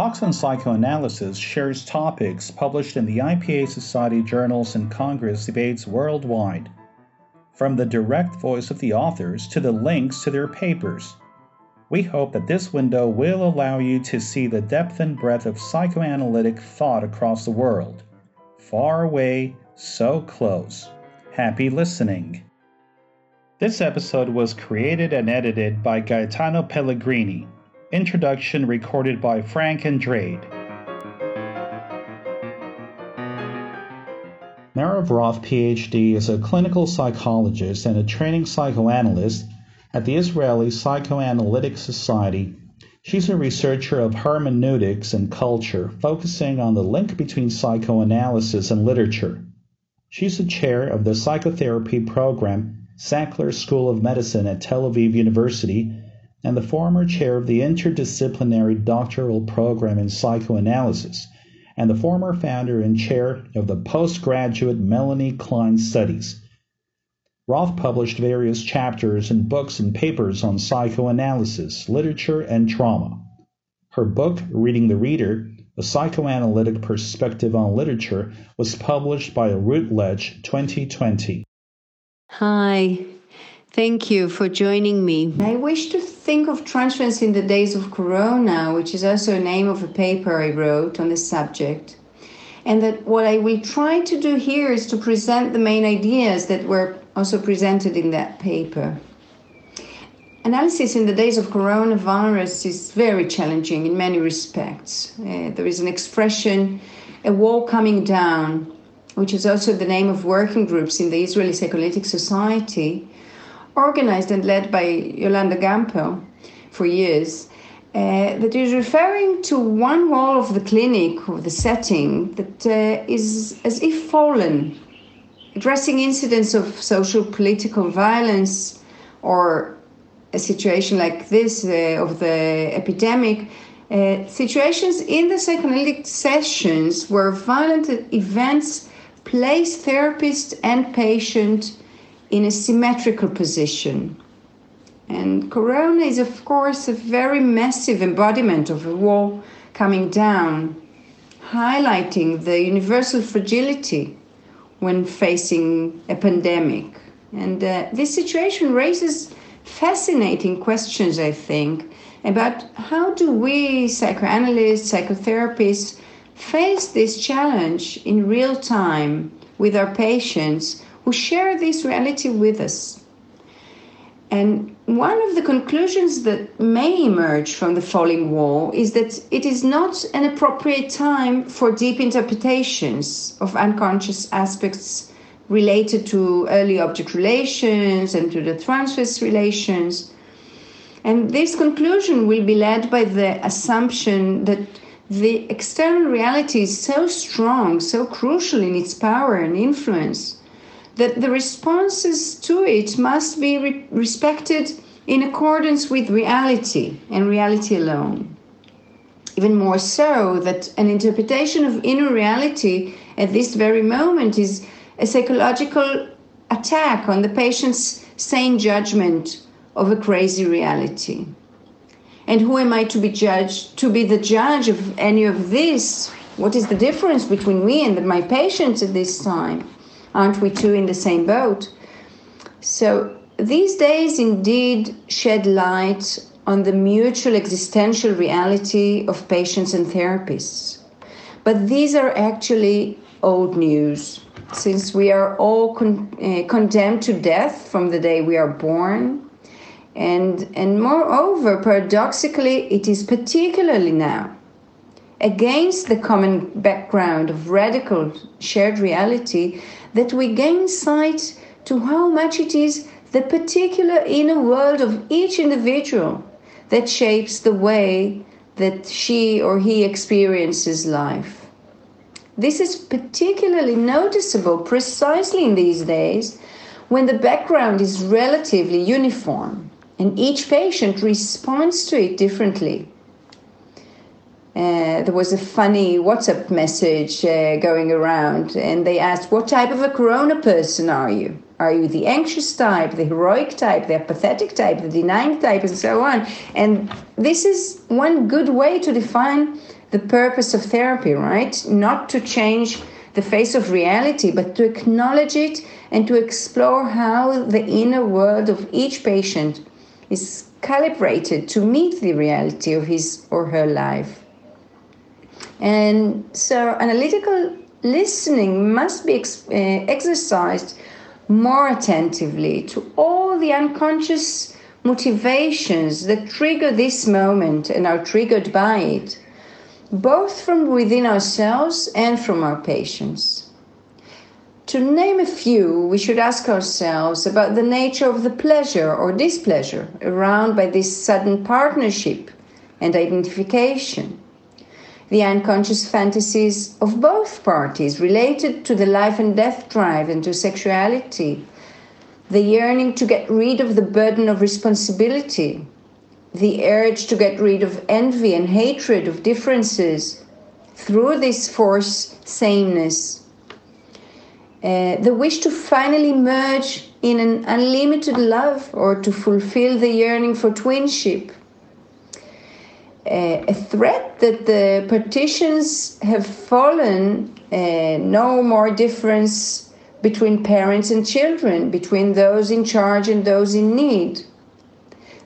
Talks Psychoanalysis shares topics published in the IPA Society journals and Congress debates worldwide, from the direct voice of the authors to the links to their papers. We hope that this window will allow you to see the depth and breadth of psychoanalytic thought across the world. Far away, so close. Happy listening. This episode was created and edited by Gaetano Pellegrini. Introduction recorded by Frank and Andrade. Merav Roth, PhD, is a clinical psychologist and a training psychoanalyst at the Israeli Psychoanalytic Society. She's a researcher of hermeneutics and culture, focusing on the link between psychoanalysis and literature. She's the chair of the psychotherapy program, Sackler School of Medicine at Tel Aviv University, and the former chair of the interdisciplinary doctoral program in psychoanalysis, and the former founder and chair of the postgraduate Melanie Klein Studies. Roth published various chapters and books and papers on psychoanalysis, literature, and trauma. Her book, Reading the Reader A Psychoanalytic Perspective on Literature, was published by Routledge 2020. Hi, thank you for joining me. I wish to think of transference in the days of Corona, which is also a name of a paper I wrote on this subject. And that what I will try to do here is to present the main ideas that were also presented in that paper. Analysis in the days of coronavirus is very challenging in many respects. Uh, there is an expression, a wall coming down, which is also the name of working groups in the Israeli Psychoanalytic Society, organized and led by Yolanda Gampel for years. Uh, that is referring to one wall of the clinic or the setting that uh, is as if fallen addressing incidents of social political violence or a situation like this uh, of the epidemic, uh, situations in the psychoanalytic sessions where violent events place therapist and patient in a symmetrical position. And Corona is, of course, a very massive embodiment of a wall coming down, highlighting the universal fragility when facing a pandemic. And uh, this situation raises fascinating questions, I think, about how do we, psychoanalysts, psychotherapists, face this challenge in real time with our patients who share this reality with us. And one of the conclusions that may emerge from the falling wall is that it is not an appropriate time for deep interpretations of unconscious aspects related to early object relations and to the transference relations. And this conclusion will be led by the assumption that the external reality is so strong, so crucial in its power and influence that the responses to it must be re- respected in accordance with reality and reality alone. Even more so, that an interpretation of inner reality at this very moment is a psychological attack on the patient's sane judgment of a crazy reality. And who am I to be judged, to be the judge of any of this? What is the difference between me and my patients at this time? Aren't we two in the same boat? So these days indeed shed light on the mutual existential reality of patients and therapists. But these are actually old news, since we are all con- uh, condemned to death from the day we are born. And, and moreover, paradoxically, it is particularly now against the common background of radical shared reality that we gain sight to how much it is the particular inner world of each individual that shapes the way that she or he experiences life. This is particularly noticeable precisely in these days when the background is relatively uniform and each patient responds to it differently. Uh, there was a funny WhatsApp message uh, going around, and they asked, What type of a corona person are you? Are you the anxious type, the heroic type, the apathetic type, the denying type, and so on? And this is one good way to define the purpose of therapy, right? Not to change the face of reality, but to acknowledge it and to explore how the inner world of each patient is calibrated to meet the reality of his or her life. And so, analytical listening must be ex- uh, exercised more attentively to all the unconscious motivations that trigger this moment and are triggered by it, both from within ourselves and from our patients. To name a few, we should ask ourselves about the nature of the pleasure or displeasure around by this sudden partnership and identification. The unconscious fantasies of both parties related to the life and death drive and to sexuality, the yearning to get rid of the burden of responsibility, the urge to get rid of envy and hatred of differences through this force sameness uh, the wish to finally merge in an unlimited love or to fulfill the yearning for twinship. Uh, a threat that the partitions have fallen, uh, no more difference between parents and children, between those in charge and those in need.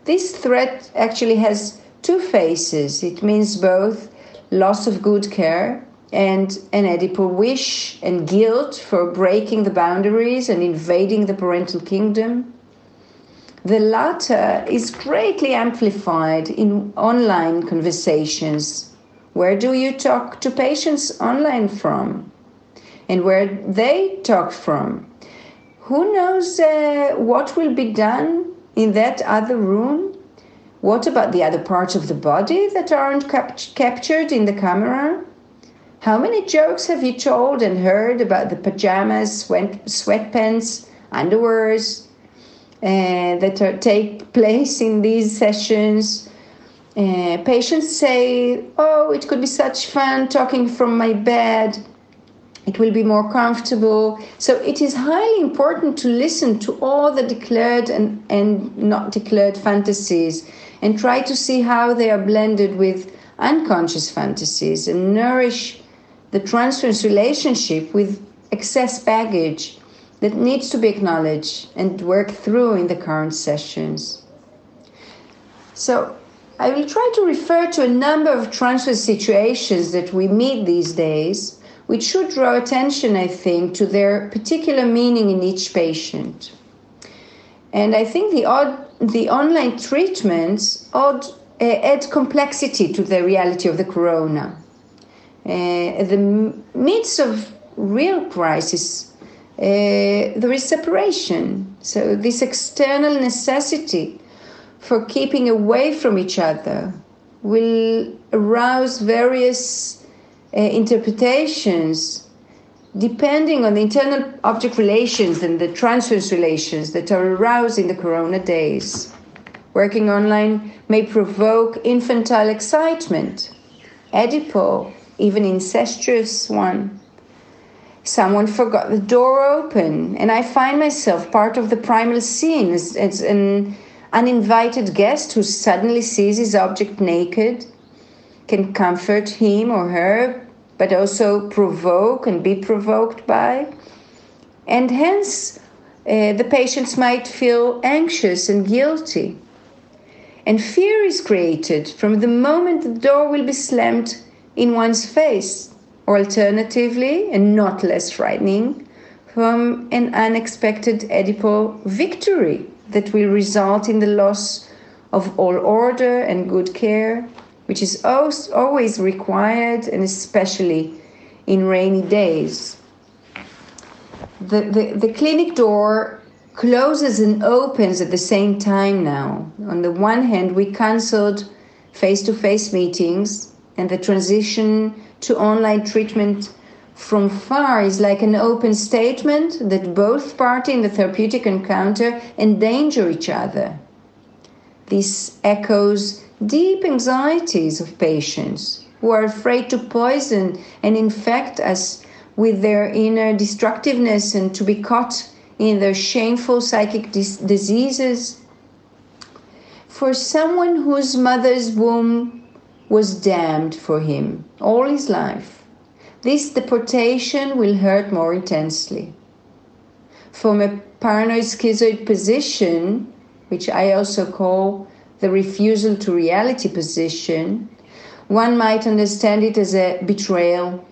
This threat actually has two faces. It means both loss of good care and an Oedipal wish and guilt for breaking the boundaries and invading the parental kingdom. The latter is greatly amplified in online conversations. Where do you talk to patients online from? And where they talk from? Who knows uh, what will be done in that other room? What about the other parts of the body that aren't cap- captured in the camera? How many jokes have you told and heard about the pajamas, sweat, sweatpants, underwears uh, that are, take place in these sessions? Uh, patients say, Oh, it could be such fun talking from my bed. It will be more comfortable. So it is highly important to listen to all the declared and, and not declared fantasies and try to see how they are blended with unconscious fantasies and nourish the transference relationship with excess baggage that needs to be acknowledged and worked through in the current sessions. So, I will try to refer to a number of transfer situations that we meet these days, which should draw attention, I think, to their particular meaning in each patient. And I think the, odd, the online treatments odd, uh, add complexity to the reality of the corona. Uh, the midst of real crisis, uh, there is separation. So, this external necessity for keeping away from each other will arouse various uh, interpretations depending on the internal object relations and the transference relations that are aroused in the corona days. Working online may provoke infantile excitement, Oedipal, even incestuous one. Someone forgot the door open, and I find myself part of the primal scene as, an uninvited guest who suddenly sees his object naked, can comfort him or her, but also provoke and be provoked by. And hence, uh, the patients might feel anxious and guilty. And fear is created from the moment the door will be slammed in one's face, alternatively, and not less frightening, from an unexpected Oedipal victory that will result in the loss of all order and good care, which is always required, and especially in rainy days. The, the, the clinic door closes and opens at the same time now. On the one hand, we cancelled face to face meetings and the transition to online treatment from far is like an open statement that both parties in the therapeutic encounter endanger each other. This echoes deep anxieties of patients who are afraid to poison and infect us with their inner destructiveness and to be caught in their shameful psychic dis- diseases. For someone whose mother's womb was damned for him all his life. This deportation will hurt more intensely. From a paranoid schizoid position, which I also call the refusal to reality position, one might understand it as a betrayal,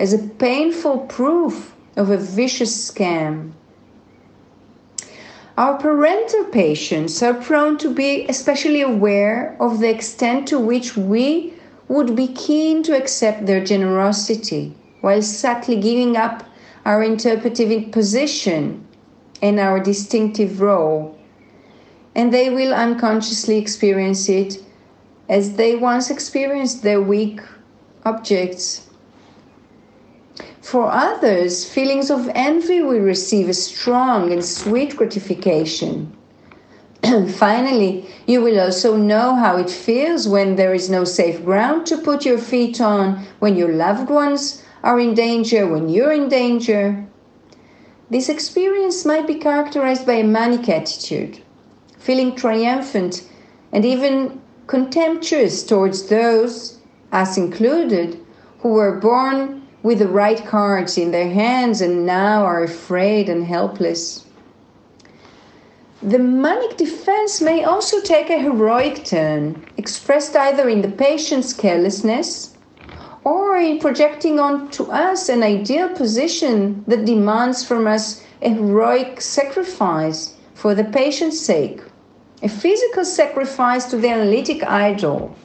as a painful proof of a vicious scam. Our parental patients are prone to be especially aware of the extent to which we would be keen to accept their generosity while subtly giving up our interpretive position and our distinctive role. And they will unconsciously experience it as they once experienced their weak objects for others, feelings of envy will receive a strong and sweet gratification. Finally, you will also know how it feels when there is no safe ground to put your feet on, when your loved ones are in danger, when you're in danger. This experience might be characterized by a manic attitude, feeling triumphant and even contemptuous towards those, us included, who were born with the right cards in their hands and now are afraid and helpless. The manic defense may also take a heroic turn, expressed either in the patient's carelessness or in projecting onto us an ideal position that demands from us a heroic sacrifice for the patient's sake, a physical sacrifice to the analytic idol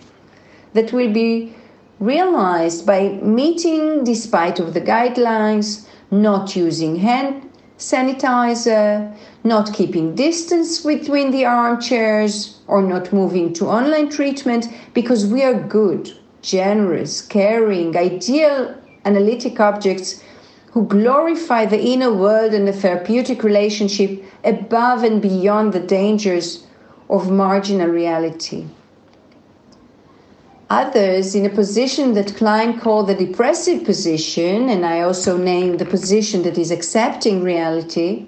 that will be realized by meeting despite of the guidelines, not using hand sanitizer, not keeping distance between the armchairs, or not moving to online treatment because we are good, generous, caring, ideal analytic objects who glorify the inner world and the therapeutic relationship above and beyond the dangers of marginal reality. Others in a position that Klein called the depressive position, and I also name the position that is accepting reality,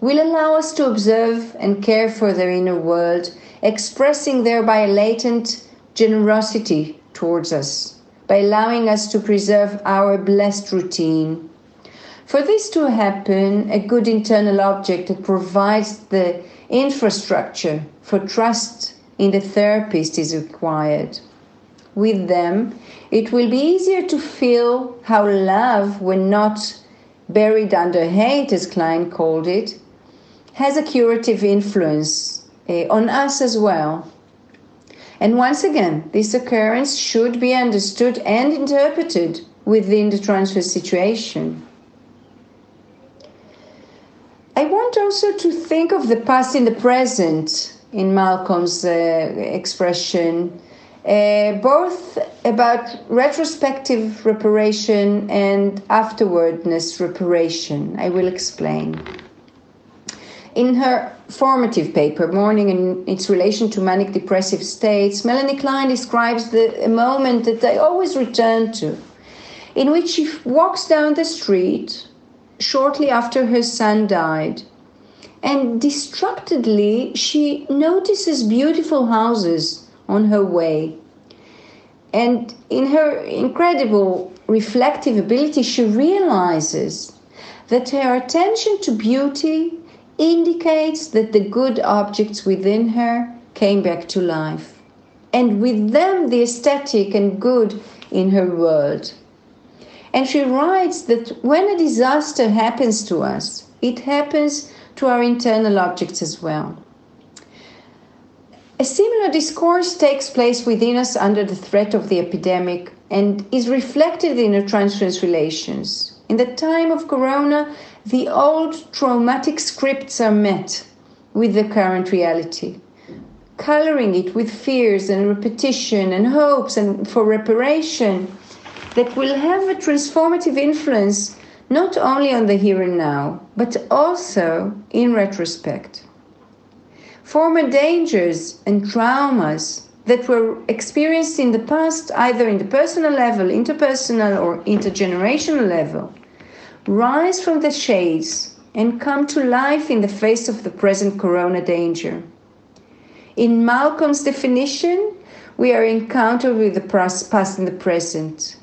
will allow us to observe and care for their inner world, expressing thereby a latent generosity towards us, by allowing us to preserve our blessed routine. For this to happen, a good internal object that provides the infrastructure for trust in the therapist is required with them, it will be easier to feel how love, when not buried under hate, as Klein called it, has a curative influence uh, on us as well. And once again, this occurrence should be understood and interpreted within the transfer situation. I want also to think of the past in the present in Malcolm's uh, expression uh, both about retrospective reparation and afterwardness reparation. I will explain. In her formative paper, Mourning and its relation to manic depressive states, Melanie Klein describes the, a moment that I always return to, in which she walks down the street shortly after her son died. And distractedly, she notices beautiful houses on her way. And in her incredible reflective ability, she realizes that her attention to beauty indicates that the good objects within her came back to life, and with them the aesthetic and good in her world. And she writes that when a disaster happens to us, it happens to our internal objects as well. A similar discourse takes place within us under the threat of the epidemic and is reflected in our transference relations. In the time of Corona, the old traumatic scripts are met with the current reality, coloring it with fears and repetition and hopes and for reparation that will have a transformative influence not only on the here and now, but also in retrospect former dangers and traumas that were experienced in the past, either in the personal level, interpersonal, or intergenerational level, rise from the shades and come to life in the face of the present corona danger. In Malcolm's definition, we are encountered with the past and the present.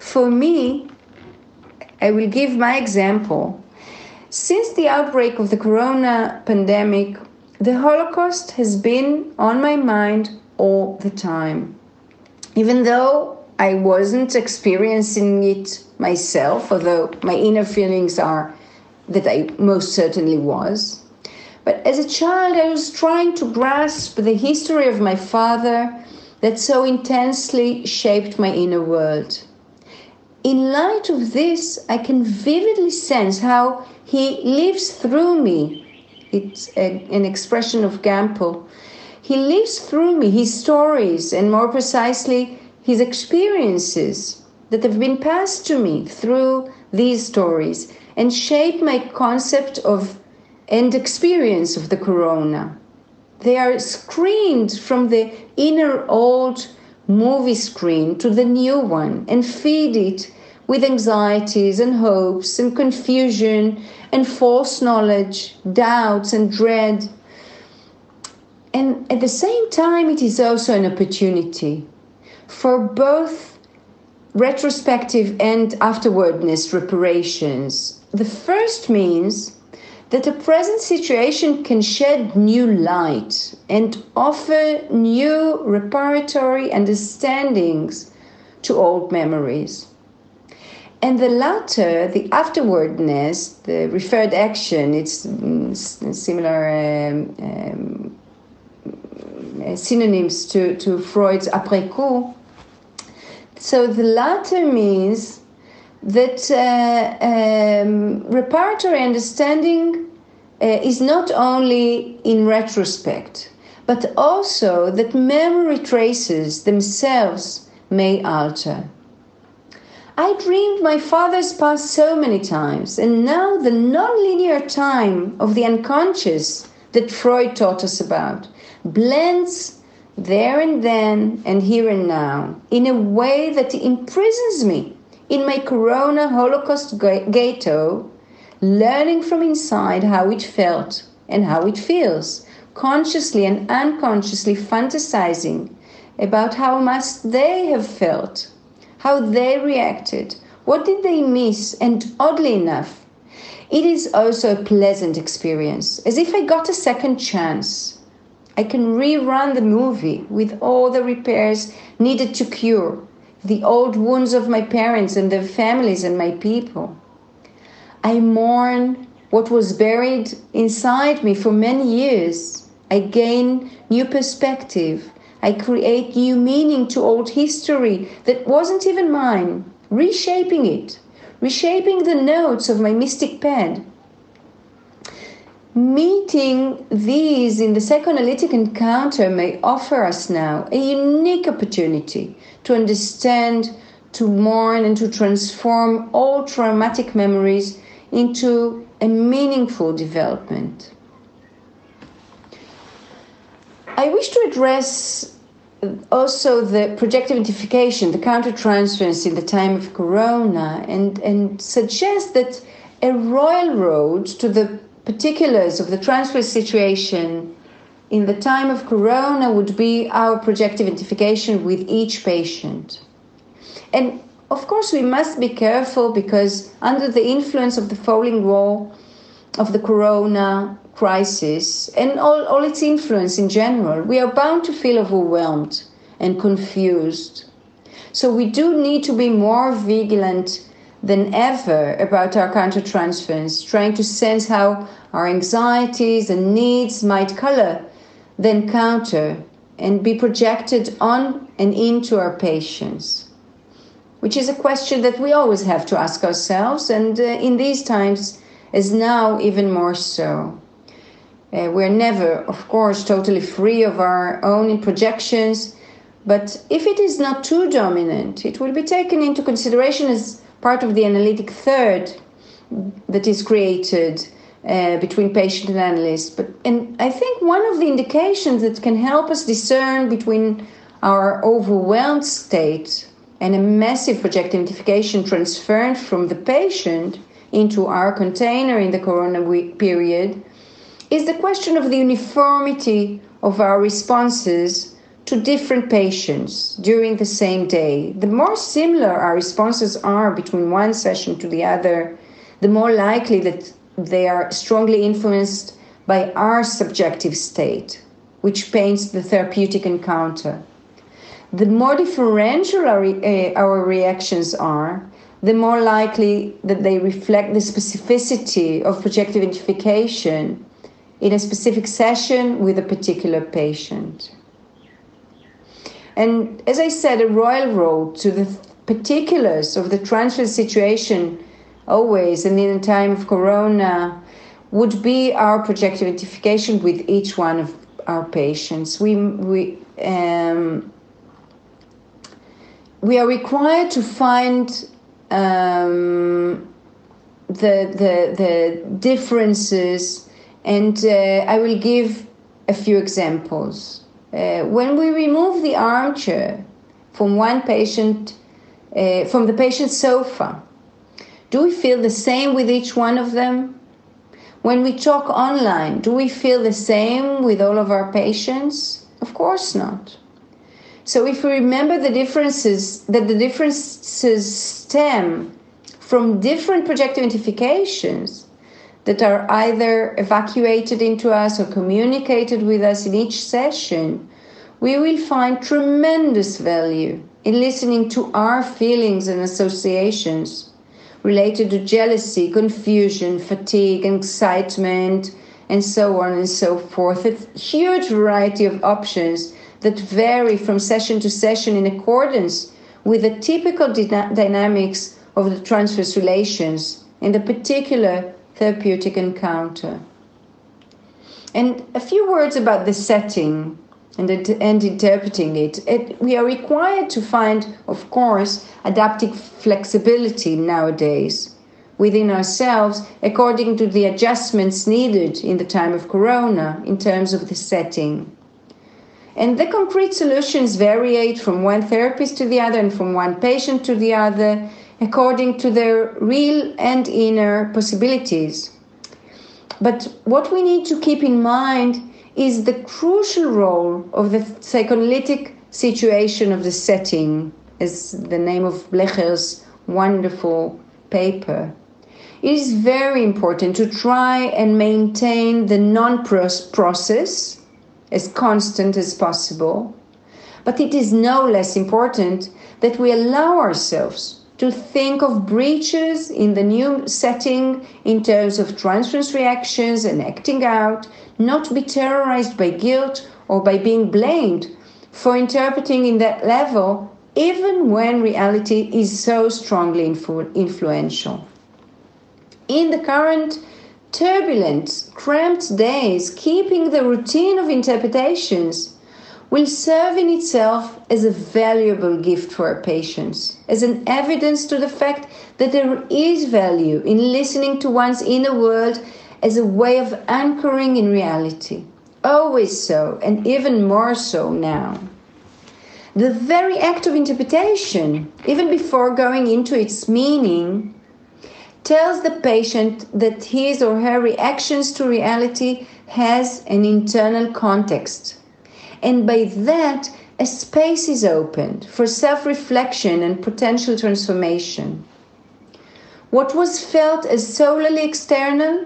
For me, I will give my example. Since the outbreak of the corona pandemic, the Holocaust has been on my mind all the time. Even though I wasn't experiencing it myself, although my inner feelings are that I most certainly was. But as a child, I was trying to grasp the history of my father that so intensely shaped my inner world. In light of this, I can vividly sense how he lives through me. It's a, an expression of Gampel. He lives through me, his stories, and more precisely, his experiences that have been passed to me through these stories and shape my concept of and experience of the corona. They are screened from the inner old movie screen to the new one and feed it with anxieties and hopes and confusion and false knowledge, doubts and dread. And at the same time, it is also an opportunity for both retrospective and afterwardness reparations. The first means that a present situation can shed new light and offer new reparatory understandings to old memories. And the latter, the afterwardness, the deferred action, it's similar um, um, synonyms to, to Freud's après coup. So the latter means that uh, um, reparatory understanding uh, is not only in retrospect, but also that memory traces themselves may alter. I dreamed my father's past so many times, and now the nonlinear time of the unconscious that Freud taught us about blends there and then and here and now in a way that imprisons me in my Corona Holocaust ghetto, learning from inside how it felt and how it feels, consciously and unconsciously fantasizing about how must they have felt, how they reacted, what did they miss, and oddly enough, it is also a pleasant experience, as if I got a second chance. I can rerun the movie with all the repairs needed to cure the old wounds of my parents and their families and my people. I mourn what was buried inside me for many years. I gain new perspective. I create new meaning to old history that wasn't even mine, reshaping it, reshaping the notes of my mystic pen. Meeting these in the psychoanalytic encounter may offer us now a unique opportunity to understand, to mourn, and to transform all traumatic memories into a meaningful development. I wish to address also the projective identification, the countertransference in the time of Corona, and, and suggest that a royal road to the particulars of the transfer situation in the time of corona would be our projective identification with each patient. And of course, we must be careful because, under the influence of the falling wall of the corona crisis and all, all its influence in general, we are bound to feel overwhelmed and confused. So, we do need to be more vigilant than ever about our countertransference, trying to sense how our anxieties and needs might color the encounter and be projected on and into our patients, which is a question that we always have to ask ourselves, and uh, in these times, is now even more so. Uh, we're never, of course, totally free of our own projections, but if it is not too dominant, it will be taken into consideration as part of the analytic third that is created uh, between patient and analyst. But and I think one of the indications that can help us discern between our overwhelmed state and a massive project identification transferred from the patient into our container in the corona period is the question of the uniformity of our responses to different patients during the same day. The more similar our responses are between one session to the other, the more likely that they are strongly influenced by our subjective state, which paints the therapeutic encounter. The more differential our, uh, our reactions are, the more likely that they reflect the specificity of projective identification in a specific session with a particular patient. And as I said, a royal road to the particulars of the transfer situation, always, and in the time of Corona, would be our projective identification with each one of our patients. We, we, um, we are required to find um, the, the, the differences, and uh, I will give a few examples. Uh, when we remove the armchair from one patient, uh, from the patient's sofa, do we feel the same with each one of them? When we talk online, do we feel the same with all of our patients? Of course not. So if we remember the differences, that the differences stem from different projective identifications that are either evacuated into us or communicated with us in each session, we will find tremendous value in listening to our feelings and associations related to jealousy, confusion, fatigue, excitement, and so on and so forth. A huge variety of options that vary from session to session in accordance with the typical dyna- dynamics of the transference relations in the particular therapeutic encounter. And a few words about the setting and, and interpreting it. it. We are required to find, of course, adaptive flexibility nowadays within ourselves according to the adjustments needed in the time of corona in terms of the setting. And the concrete solutions vary from one therapist to the other and from one patient to the other according to their real and inner possibilities. But what we need to keep in mind is the crucial role of the psychoanalytic situation of the setting, as the name of Bleger's wonderful paper. It is very important to try and maintain the non process as constant as possible. But it is no less important that we allow ourselves to think of breaches in the new setting in terms of transference reactions and acting out, not be terrorized by guilt or by being blamed for interpreting in that level, even when reality is so strongly influ- influential. In the current turbulent, cramped days, keeping the routine of interpretations will serve in itself as a valuable gift for our patients, as an evidence to the fact that there is value in listening to one's inner world as a way of anchoring in reality. Always so, and even more so now. The very act of interpretation, even before going into its meaning, tells the patient that his or her reactions to reality has an internal context. And by that, a space is opened for self reflection and potential transformation. What was felt as solely external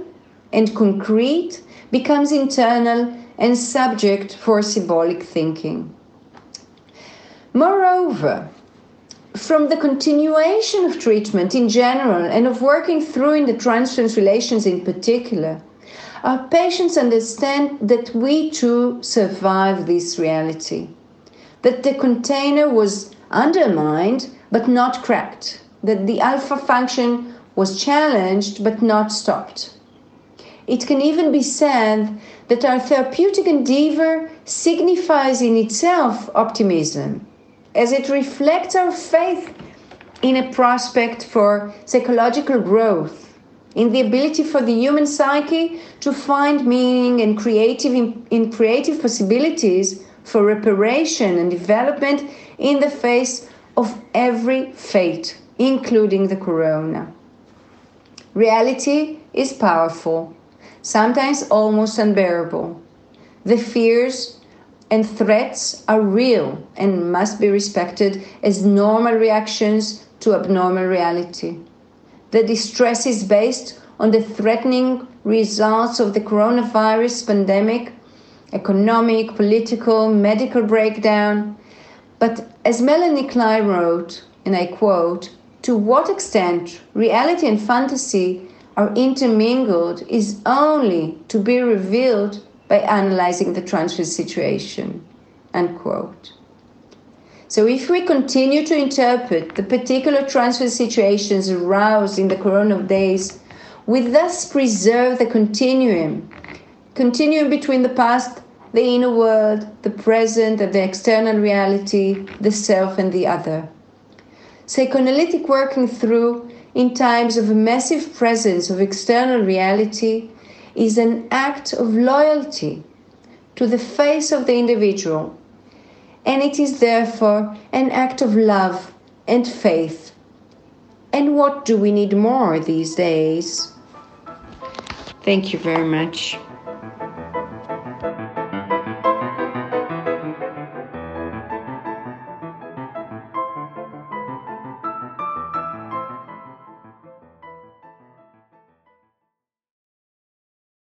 and concrete becomes internal and subject for symbolic thinking. Moreover, from the continuation of treatment in general and of working through in the transference relations in particular, our patients understand that we too survive this reality, that the container was undermined but not cracked, that the alpha function was challenged but not stopped. It can even be said that our therapeutic endeavor signifies in itself optimism as it reflects our faith in a prospect for psychological growth, in the ability for the human psyche to find meaning and creative in, in creative possibilities for reparation and development in the face of every fate, including the corona. Reality is powerful, sometimes almost unbearable. The fears and threats are real and must be respected as normal reactions to abnormal reality. The distress is based on the threatening results of the coronavirus pandemic, economic, political, medical breakdown. But as Melanie Klein wrote, and I quote, to what extent reality and fantasy are intermingled is only to be revealed by analyzing the transfer situation. Unquote. So, if we continue to interpret the particular transfer situations aroused in the corona days, we thus preserve the continuum, continuum between the past, the inner world, the present, and the external reality, the self and the other. Psychoanalytic working through in times of a massive presence of external reality is an act of loyalty to the face of the individual, and it is therefore an act of love and faith. And what do we need more these days? Thank you very much.